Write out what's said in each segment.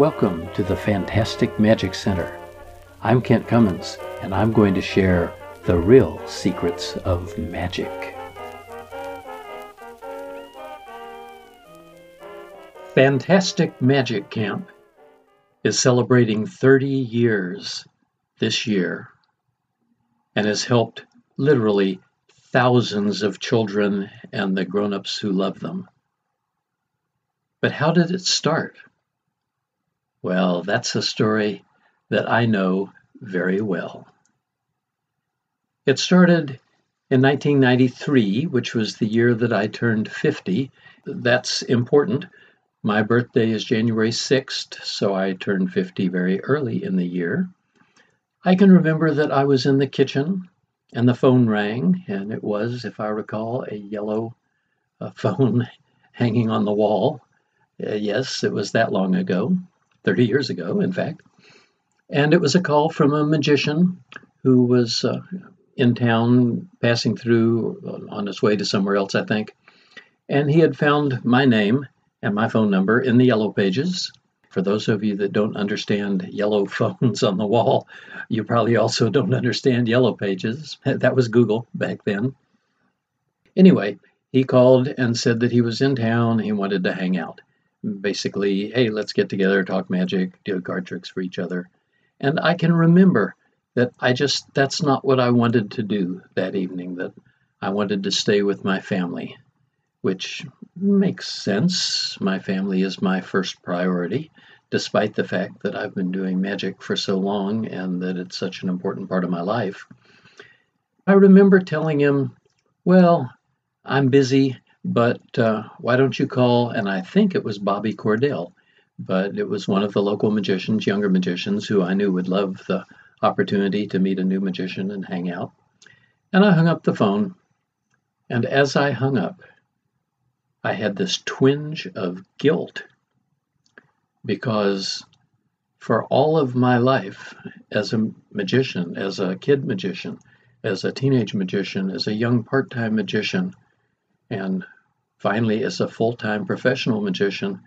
Welcome to the Fantastic Magic Center. I'm Kent Cummins, and I'm going to share the real secrets of magic. Fantastic Magic Camp is celebrating 30 years this year and has helped literally thousands of children and the grown ups who love them. But how did it start? Well, that's a story that I know very well. It started in 1993, which was the year that I turned 50. That's important. My birthday is January 6th, so I turned 50 very early in the year. I can remember that I was in the kitchen and the phone rang, and it was, if I recall, a yellow uh, phone hanging on the wall. Uh, yes, it was that long ago, 30 years ago, in fact. And it was a call from a magician who was uh, in town passing through on his way to somewhere else, I think. And he had found my name and my phone number in the yellow pages. For those of you that don't understand yellow phones on the wall, you probably also don't understand yellow pages. That was Google back then. Anyway, he called and said that he was in town. He wanted to hang out. Basically, hey, let's get together, talk magic, do card tricks for each other. And I can remember that I just, that's not what I wanted to do that evening, that I wanted to stay with my family, which makes sense. My family is my first priority, despite the fact that I've been doing magic for so long and that it's such an important part of my life. I remember telling him, Well, I'm busy, but uh, why don't you call? And I think it was Bobby Cordell, but it was one of the local magicians, younger magicians, who I knew would love the opportunity to meet a new magician and hang out. And I hung up the phone. And as I hung up, I had this twinge of guilt because for all of my life as a magician, as a kid magician, as a teenage magician, as a young part time magician, and finally as a full time professional magician,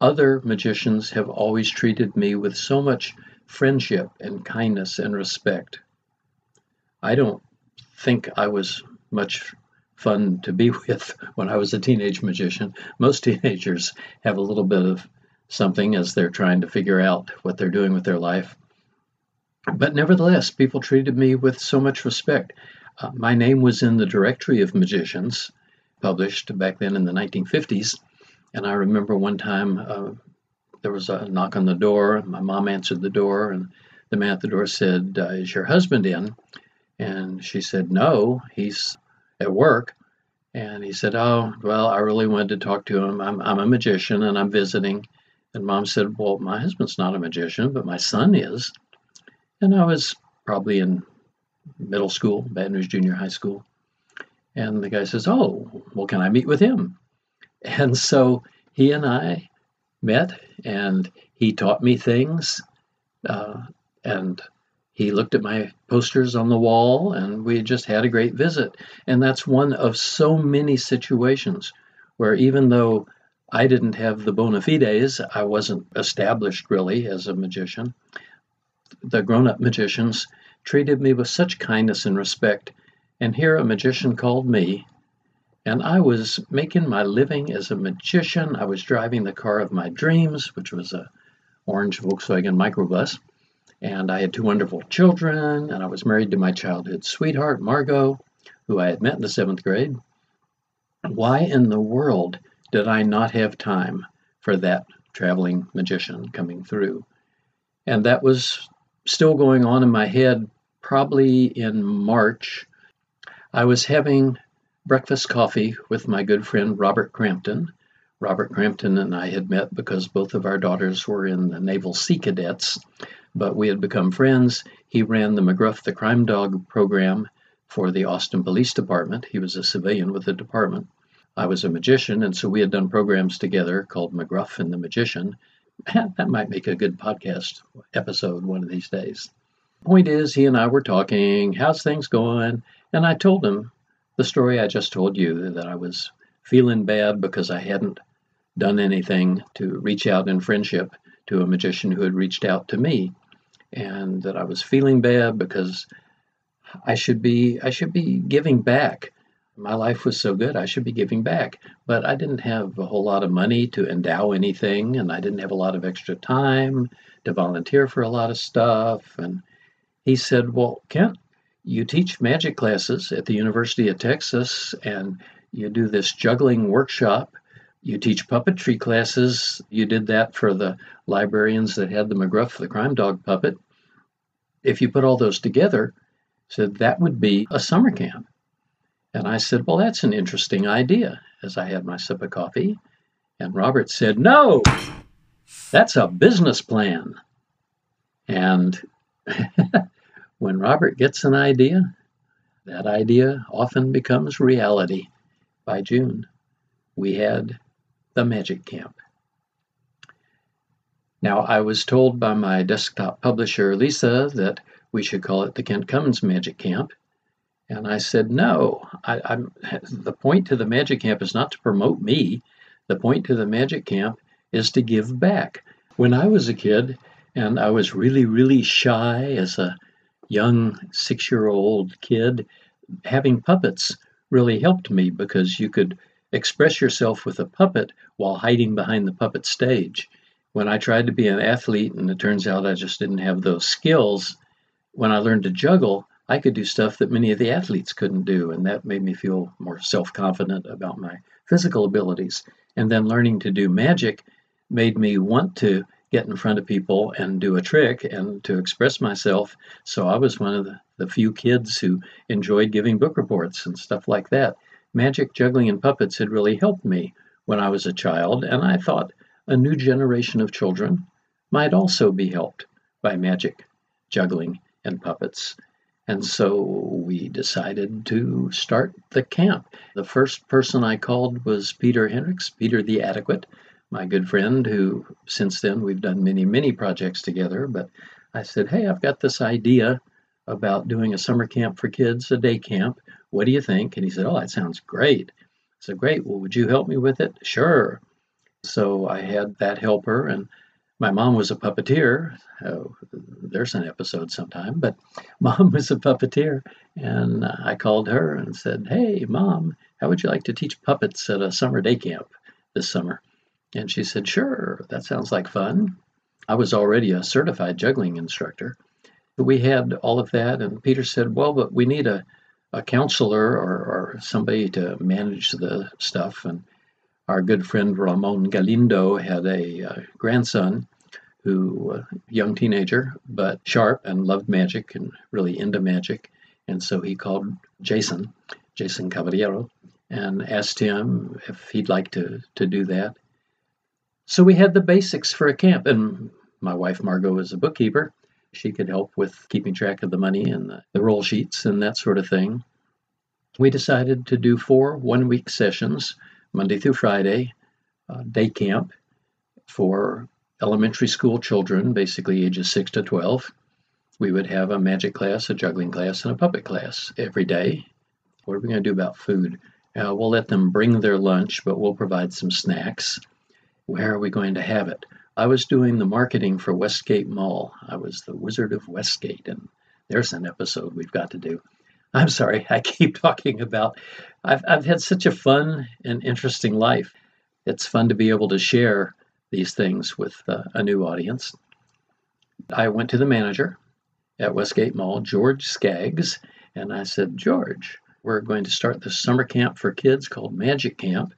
other magicians have always treated me with so much friendship and kindness and respect. I don't think I was much fun to be with when I was a teenage magician. Most teenagers have a little bit of something as they're trying to figure out what they're doing with their life. But nevertheless, people treated me with so much respect. Uh, my name was in the Directory of Magicians, published back then in the 1950s. And I remember one time uh, there was a knock on the door. My mom answered the door, and the man at the door said, uh, Is your husband in? And she said, No, he's at work. And he said, Oh, well, I really wanted to talk to him. I'm, I'm a magician and I'm visiting. And mom said, Well, my husband's not a magician, but my son is. And I was probably in middle school, Baton Rouge Junior High School. And the guy says, Oh, well, can I meet with him? And so he and I met, and he taught me things. Uh, and he looked at my posters on the wall, and we just had a great visit. And that's one of so many situations where, even though I didn't have the bona fides, I wasn't established really as a magician, the grown up magicians treated me with such kindness and respect. And here a magician called me and I was making my living as a magician. I was driving the car of my dreams, which was a orange Volkswagen microbus. And I had two wonderful children, and I was married to my childhood sweetheart, Margot, who I had met in the seventh grade. Why in the world did I not have time for that traveling magician coming through? And that was still going on in my head probably in March. I was having breakfast coffee with my good friend Robert Crampton. Robert Crampton and I had met because both of our daughters were in the Naval Sea Cadets, but we had become friends. He ran the McGruff the Crime Dog program for the Austin Police Department. He was a civilian with the department. I was a magician, and so we had done programs together called McGruff and the Magician. That might make a good podcast episode one of these days. Point is, he and I were talking, how's things going? And I told him the story I just told you that I was feeling bad because I hadn't done anything to reach out in friendship to a magician who had reached out to me and that I was feeling bad because I should be I should be giving back. My life was so good, I should be giving back. But I didn't have a whole lot of money to endow anything, and I didn't have a lot of extra time to volunteer for a lot of stuff. And he said, Well, Kent, you teach magic classes at the University of Texas, and you do this juggling workshop. You teach puppetry classes. You did that for the librarians that had the McGruff, the crime dog puppet. If you put all those together, said that would be a summer camp. And I said, Well, that's an interesting idea as I had my sip of coffee. And Robert said, No, that's a business plan. And when Robert gets an idea, that idea often becomes reality. By June, we had the Magic Camp. Now, I was told by my desktop publisher, Lisa, that we should call it the Kent Cummins Magic Camp. And I said, no, I, the point to the Magic Camp is not to promote me. The point to the Magic Camp is to give back. When I was a kid and I was really, really shy as a young six year old kid, having puppets really helped me because you could express yourself with a puppet while hiding behind the puppet stage. When I tried to be an athlete and it turns out I just didn't have those skills, when I learned to juggle, I could do stuff that many of the athletes couldn't do. And that made me feel more self confident about my physical abilities. And then learning to do magic made me want to get in front of people and do a trick and to express myself. So I was one of the, the few kids who enjoyed giving book reports and stuff like that. Magic, juggling, and puppets had really helped me when I was a child, and I thought a new generation of children might also be helped by magic, juggling, and puppets. And so we decided to start the camp. The first person I called was Peter Hendricks, Peter the Adequate, my good friend, who since then we've done many, many projects together. But I said, Hey, I've got this idea about doing a summer camp for kids, a day camp. What do you think? And he said, Oh, that sounds great. I said, Great. Well, would you help me with it? Sure. So I had that helper, and my mom was a puppeteer. Oh, there's an episode sometime, but mom was a puppeteer. And I called her and said, Hey, mom, how would you like to teach puppets at a summer day camp this summer? And she said, Sure, that sounds like fun. I was already a certified juggling instructor. We had all of that, and Peter said, Well, but we need a, a counselor or, or somebody to manage the stuff. And our good friend Ramon Galindo had a uh, grandson who, uh, young teenager, but sharp and loved magic and really into magic. And so he called Jason, Jason Caballero, and asked him if he'd like to, to do that. So we had the basics for a camp, and my wife Margot is a bookkeeper. She could help with keeping track of the money and the, the roll sheets and that sort of thing. We decided to do four one week sessions, Monday through Friday, uh, day camp for elementary school children, basically ages 6 to 12. We would have a magic class, a juggling class, and a puppet class every day. What are we going to do about food? Uh, we'll let them bring their lunch, but we'll provide some snacks. Where are we going to have it? I was doing the marketing for Westgate Mall. I was the Wizard of Westgate, and there's an episode we've got to do. I'm sorry, I keep talking about. I've, I've had such a fun and interesting life. It's fun to be able to share these things with uh, a new audience. I went to the manager at Westgate Mall, George Skaggs, and I said, George, we're going to start this summer camp for kids called Magic Camp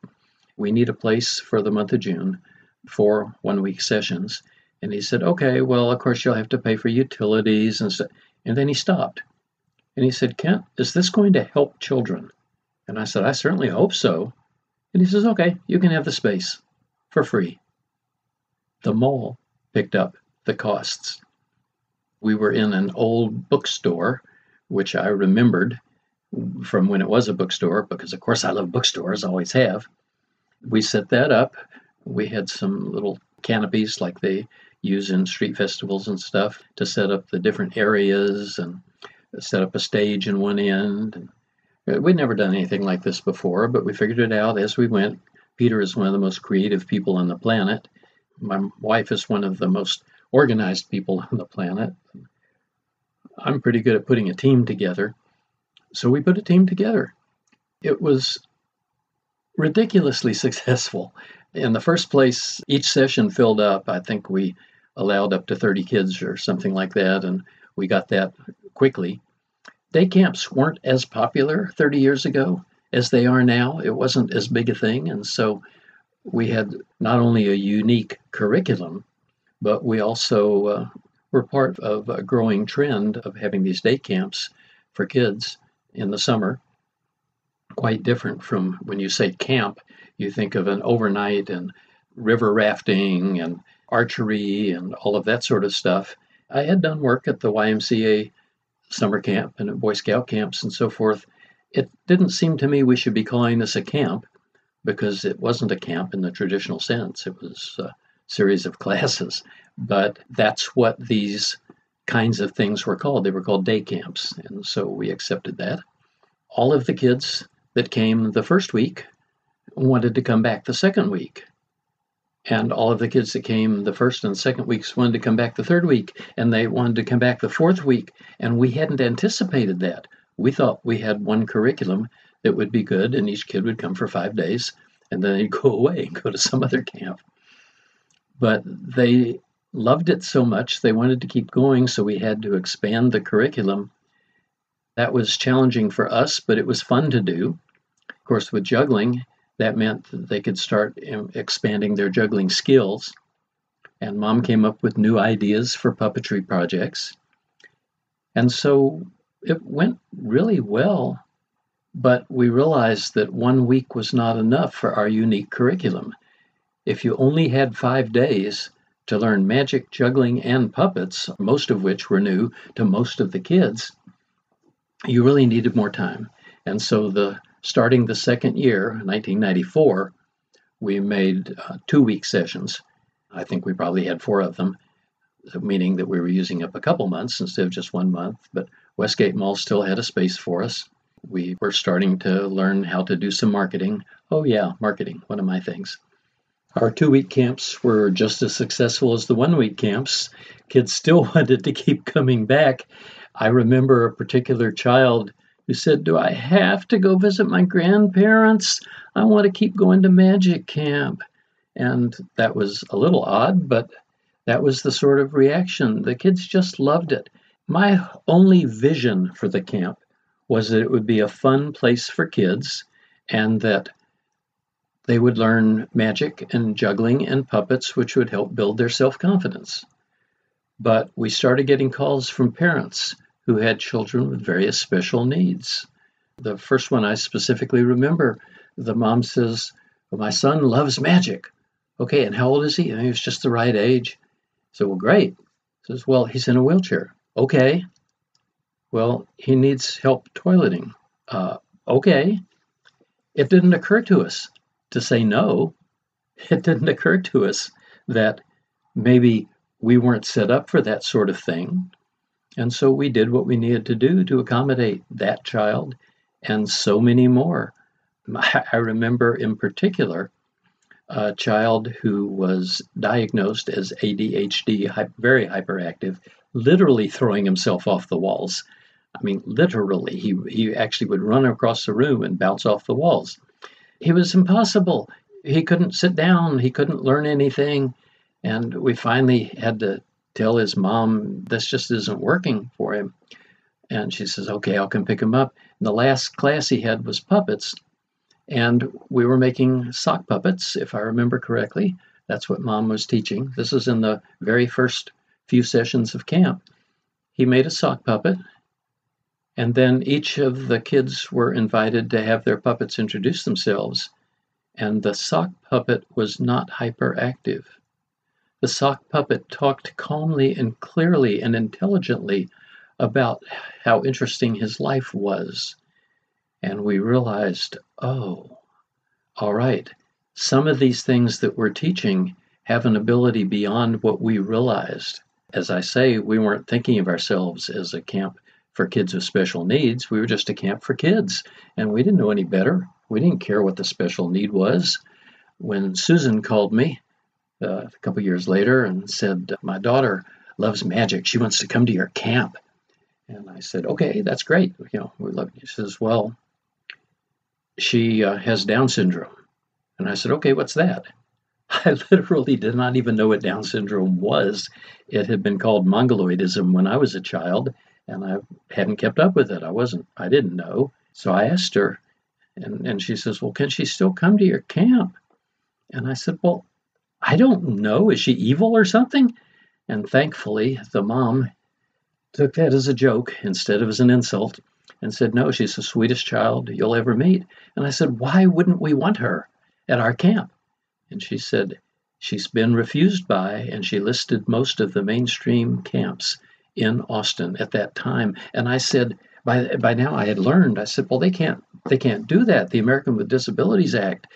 we need a place for the month of June for one week sessions. And he said, okay, well, of course, you'll have to pay for utilities and stuff. And then he stopped. And he said, Kent, is this going to help children? And I said, I certainly hope so. And he says, okay, you can have the space for free. The mall picked up the costs. We were in an old bookstore, which I remembered from when it was a bookstore, because of course I love bookstores, always have we set that up. We had some little canopies like they use in street festivals and stuff to set up the different areas and set up a stage in one end. We'd never done anything like this before, but we figured it out as we went. Peter is one of the most creative people on the planet. My wife is one of the most organized people on the planet. I'm pretty good at putting a team together. So we put a team together. It was ridiculously successful. In the first place, each session filled up. I think we allowed up to 30 kids or something like that, and we got that quickly. Day camps weren't as popular 30 years ago as they are now. It wasn't as big a thing, and so we had not only a unique curriculum, but we also uh, were part of a growing trend of having these day camps for kids in the summer. Quite different from when you say camp, you think of an overnight and river rafting and archery and all of that sort of stuff. I had done work at the YMCA summer camp and at Boy Scout camps and so forth, it didn't seem to me we should be calling this a camp because it wasn't a camp in the traditional sense. It was a series of classes. But that's what these kinds of things were called. They were called day camps. And so we accepted that. All of the kids that came the first week wanted to come back the second week. And all of the kids that came the first and second weeks wanted to come back the third week, and they wanted to come back the fourth week. And we hadn't anticipated that. We thought we had one curriculum that would be good, and each kid would come for five days, and then they'd go away and go to some other camp. But they loved it so much, they wanted to keep going, so we had to expand the curriculum. That was challenging for us, but it was fun to do. Of course, with juggling, that meant that they could start um, expanding their juggling skills. And mom came up with new ideas for puppetry projects. And so it went really well, but we realized that one week was not enough for our unique curriculum. If you only had five days to learn magic, juggling, and puppets, most of which were new to most of the kids, you really needed more time. And so the starting the second year, 1994, we made uh, two week sessions. I think we probably had four of them, meaning that we were using up a couple months instead of just one month. But Westgate Mall still had a space for us. We were starting to learn how to do some marketing. Oh, yeah, marketing, one of my things. Our two week camps were just as successful as the one week camps. Kids still wanted to keep coming back. I remember a particular child who said, Do I have to go visit my grandparents? I want to keep going to magic camp. And that was a little odd, but that was the sort of reaction. The kids just loved it. My only vision for the camp was that it would be a fun place for kids and that they would learn magic and juggling and puppets, which would help build their self confidence. But we started getting calls from parents who had children with various special needs. The first one I specifically remember, the mom says, well, My son loves magic. Okay, and how old is he? And he was just the right age. So, well, great. Says, Well, he's in a wheelchair. Okay. Well, he needs help toileting. Uh, okay. It didn't occur to us to say no. It didn't occur to us that maybe we weren't set up for that sort of thing. And so we did what we needed to do to accommodate that child and so many more. I remember in particular a child who was diagnosed as ADHD, very hyperactive, literally throwing himself off the walls. I mean, literally, he, he actually would run across the room and bounce off the walls. He was impossible. He couldn't sit down, he couldn't learn anything. And we finally had to tell his mom this just isn't working for him. And she says, okay, I'll come pick him up. And the last class he had was puppets. And we were making sock puppets, if I remember correctly. That's what mom was teaching. This was in the very first few sessions of camp. He made a sock puppet. And then each of the kids were invited to have their puppets introduce themselves. And the sock puppet was not hyperactive. The sock puppet talked calmly and clearly and intelligently about how interesting his life was. And we realized, oh, all right, some of these things that we're teaching have an ability beyond what we realized. As I say, we weren't thinking of ourselves as a camp for kids with special needs. We were just a camp for kids, and we didn't know any better. We didn't care what the special need was. When Susan called me a couple years later and said, My daughter loves magic. She wants to come to your camp. And I said, Okay, that's great. You know, we love you. She says, Well, she uh, has Down syndrome. And I said, Okay, what's that? I literally did not even know what Down syndrome was. It had been called mongoloidism when I was a child, and I hadn't kept up with it. I wasn't, I didn't know. So I asked her, and, and she says, Well, can she still come to your camp? And I said, Well, I don't know. Is she evil or something? And thankfully, the mom took that as a joke instead of as an insult and said, No, she's the sweetest child you'll ever meet. And I said, Why wouldn't we want her at our camp? And she said, She's been refused by, and she listed most of the mainstream camps in Austin at that time. And I said, by, by now I had learned, I said, well, they can't they can't do that. The American with Disabilities Act,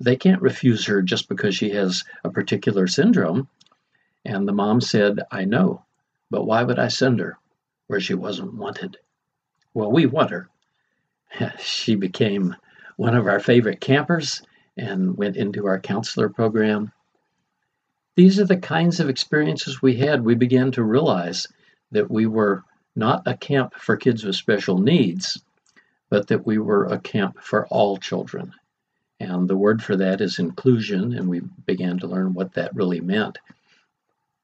they can't refuse her just because she has a particular syndrome. And the mom said, I know, but why would I send her where she wasn't wanted? Well, we want her. She became one of our favorite campers and went into our counselor program. These are the kinds of experiences we had. We began to realize that we were not a camp for kids with special needs, but that we were a camp for all children. And the word for that is inclusion, and we began to learn what that really meant.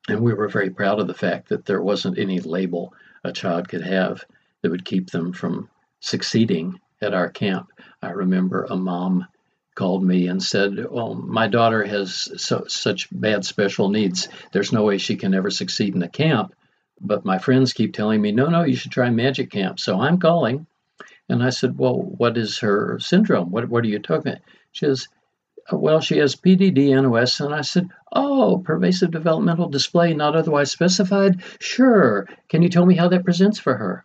And we were very proud of the fact that there wasn't any label a child could have that would keep them from succeeding at our camp. I remember a mom called me and said, "Well, my daughter has so, such bad special needs. There's no way she can ever succeed in the camp." But my friends keep telling me, "No, no, you should try Magic Camp." So I'm calling, and I said, "Well, what is her syndrome? What what are you talking?" About? She says, "Well, she has PDD NOS," and I said, "Oh, pervasive developmental display not otherwise specified. Sure. Can you tell me how that presents for her?"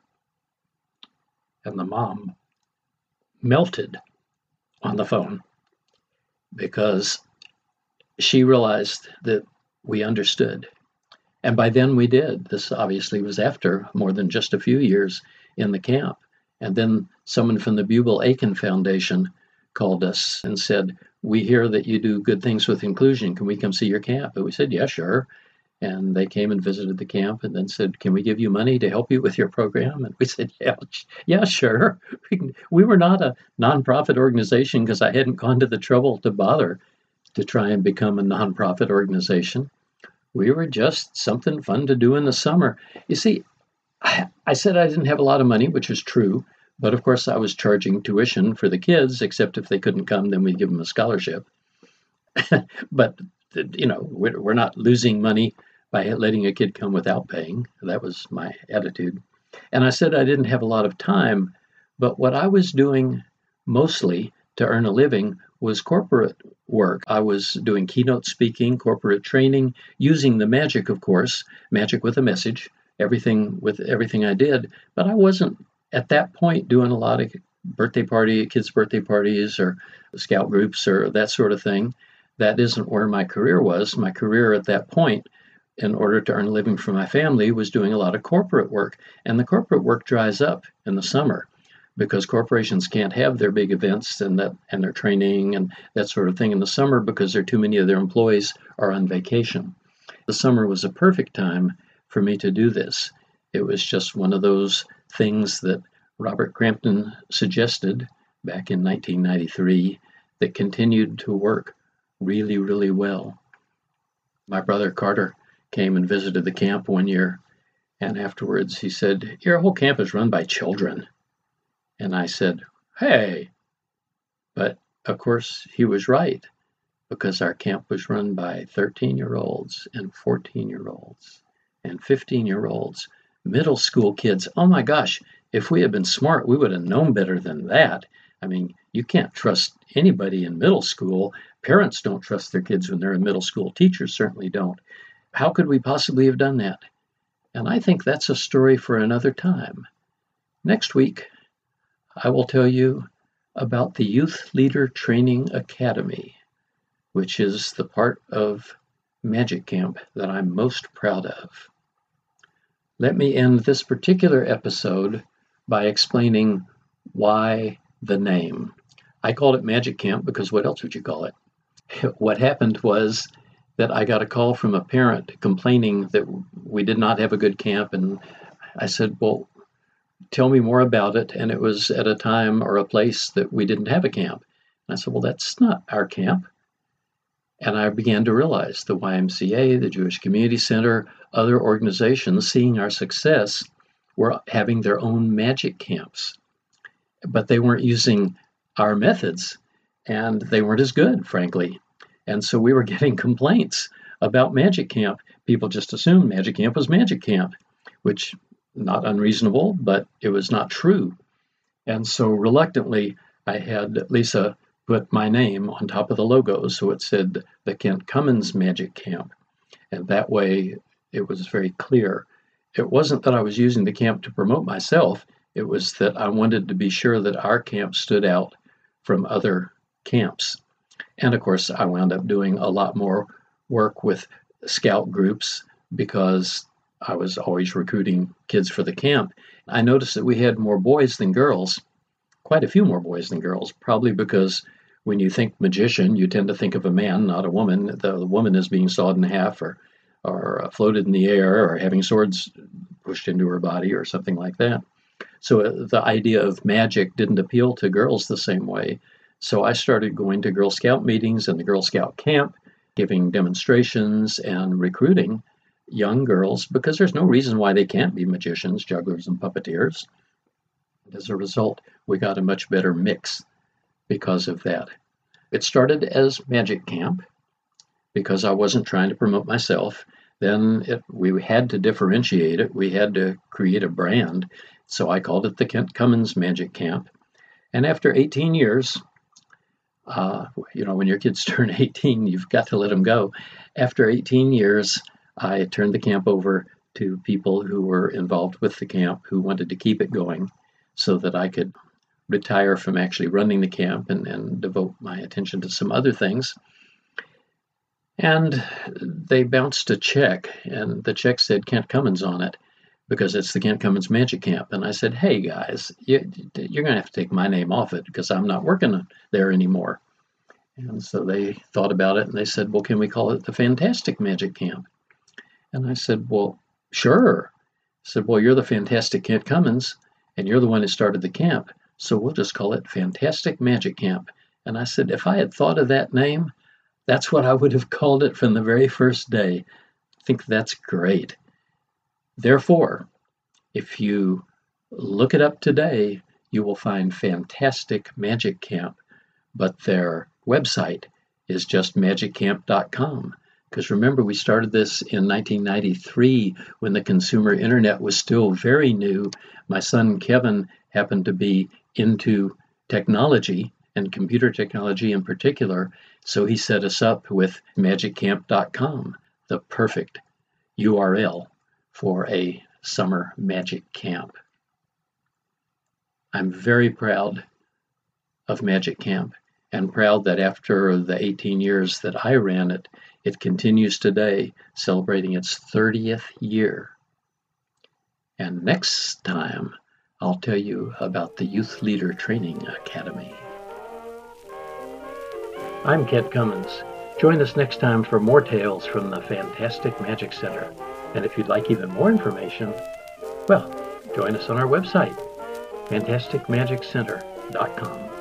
And the mom melted on the phone because she realized that we understood. And by then we did. This obviously was after more than just a few years in the camp. And then someone from the Bubel Aiken Foundation called us and said, We hear that you do good things with inclusion. Can we come see your camp? And we said, Yeah, sure. And they came and visited the camp and then said, Can we give you money to help you with your program? And we said, Yeah, yeah, sure. We were not a nonprofit organization because I hadn't gone to the trouble to bother to try and become a nonprofit organization. We were just something fun to do in the summer. You see, I, I said I didn't have a lot of money, which is true. But of course, I was charging tuition for the kids, except if they couldn't come, then we'd give them a scholarship. but you know, we're, we're not losing money by letting a kid come without paying. That was my attitude. And I said I didn't have a lot of time, but what I was doing mostly to earn a living was corporate work. I was doing keynote speaking, corporate training, using the magic, of course, magic with a message, everything with everything I did. But I wasn't at that point doing a lot of birthday party, kids' birthday parties, or scout groups, or that sort of thing. That isn't where my career was. My career at that point in order to earn a living for my family was doing a lot of corporate work and the corporate work dries up in the summer because corporations can't have their big events and that and their training and that sort of thing in the summer because there are too many of their employees are on vacation the summer was a perfect time for me to do this it was just one of those things that robert crampton suggested back in 1993 that continued to work really really well my brother carter came and visited the camp one year. And afterwards, he said, Your whole camp is run by children. And I said, Hey. But of course, he was right because our camp was run by 13 year olds and 14 year olds and 15 year olds, middle school kids. Oh my gosh, if we had been smart, we would have known better than that. I mean, you can't trust anybody in middle school. Parents don't trust their kids when they're in middle school. Teachers certainly don't. How could we possibly have done that? And I think that's a story for another time. Next week, I will tell you about the Youth Leader Training Academy, which is the part of Magic Camp that I'm most proud of. Let me end this particular episode by explaining why the name. I called it Magic Camp because what else would you call it? What happened was that I got a call from a parent complaining that we did not have a good camp. And I said, Well, tell me more about it. And it was at a time or a place that we didn't have a camp. And I said, Well, that's not our camp. And I began to realize the YMCA, the Jewish Community Center, other organizations seeing our success were having their own magic camps. But they weren't using our methods and they weren't as good, frankly. And so we were getting complaints about Magic Camp. People just assumed Magic Camp was Magic Camp, which not unreasonable, but it was not true. And so reluctantly, I had Lisa put my name on top of the logo so it said the Kent Cummins Magic Camp. And that way it was very clear. It wasn't that I was using the camp to promote myself, it was that I wanted to be sure that our camp stood out from other camps. And of course, I wound up doing a lot more work with scout groups because I was always recruiting kids for the camp. I noticed that we had more boys than girls, quite a few more boys than girls, probably because when you think magician, you tend to think of a man, not a woman. The, the woman is being sawed in half or, or floated in the air or having swords pushed into her body or something like that. So uh, the idea of magic didn't appeal to girls the same way. So I started going to Girl Scout meetings and the Girl Scout camp, giving demonstrations and recruiting young girls because there's no reason why they can't be magicians, jugglers, and puppeteers. As a result, we got a much better mix because of that. It started as Magic Camp because I wasn't trying to promote myself. Then it, we had to differentiate it. We had to create a brand. So I called it the Kent Cummins Magic Camp. And after 18 years, uh, you know, when your kids turn 18, you've got to let them go. After 18 years, I turned the camp over to people who were involved with the camp who wanted to keep it going so that I could retire from actually running the camp and, and devote my attention to some other things. And they bounced a check, and the check said Kent Cummins on it because it's the Kent Cummins Magic Camp. And I said, hey guys, you, are going to have to take my name off it because I'm not working there anymore. And so they thought about it and they said, well, can we call it the Fantastic Magic Camp? And I said, well, sure. I said, well, you're the Fantastic Kent Cummins and you're the one who started the camp. So we'll just call it Fantastic Magic Camp. And I said, if I had thought of that name, that's what I would have called it from the very first day. I think that's great. Therefore, if you look it up today, you will find fantastic Magic Camp, but their website is just magiccamp.com. Because remember, we started this in 1993 when the consumer internet was still very new. My son Kevin happened to be into technology and computer technology in particular, so he set us up with magiccamp.com, the perfect URL for a summer magic camp. I'm very proud of Magic Camp and proud that after the 18 years that I ran it, it continues today, celebrating its 30th year. And next time, I'll tell you about the Youth Leader Training Academy. I'm Kent Cummins. Join us next time for more tales from the Fantastic Magic Center. And if you'd like even more information, well, join us on our website, fantasticmagiccenter.com.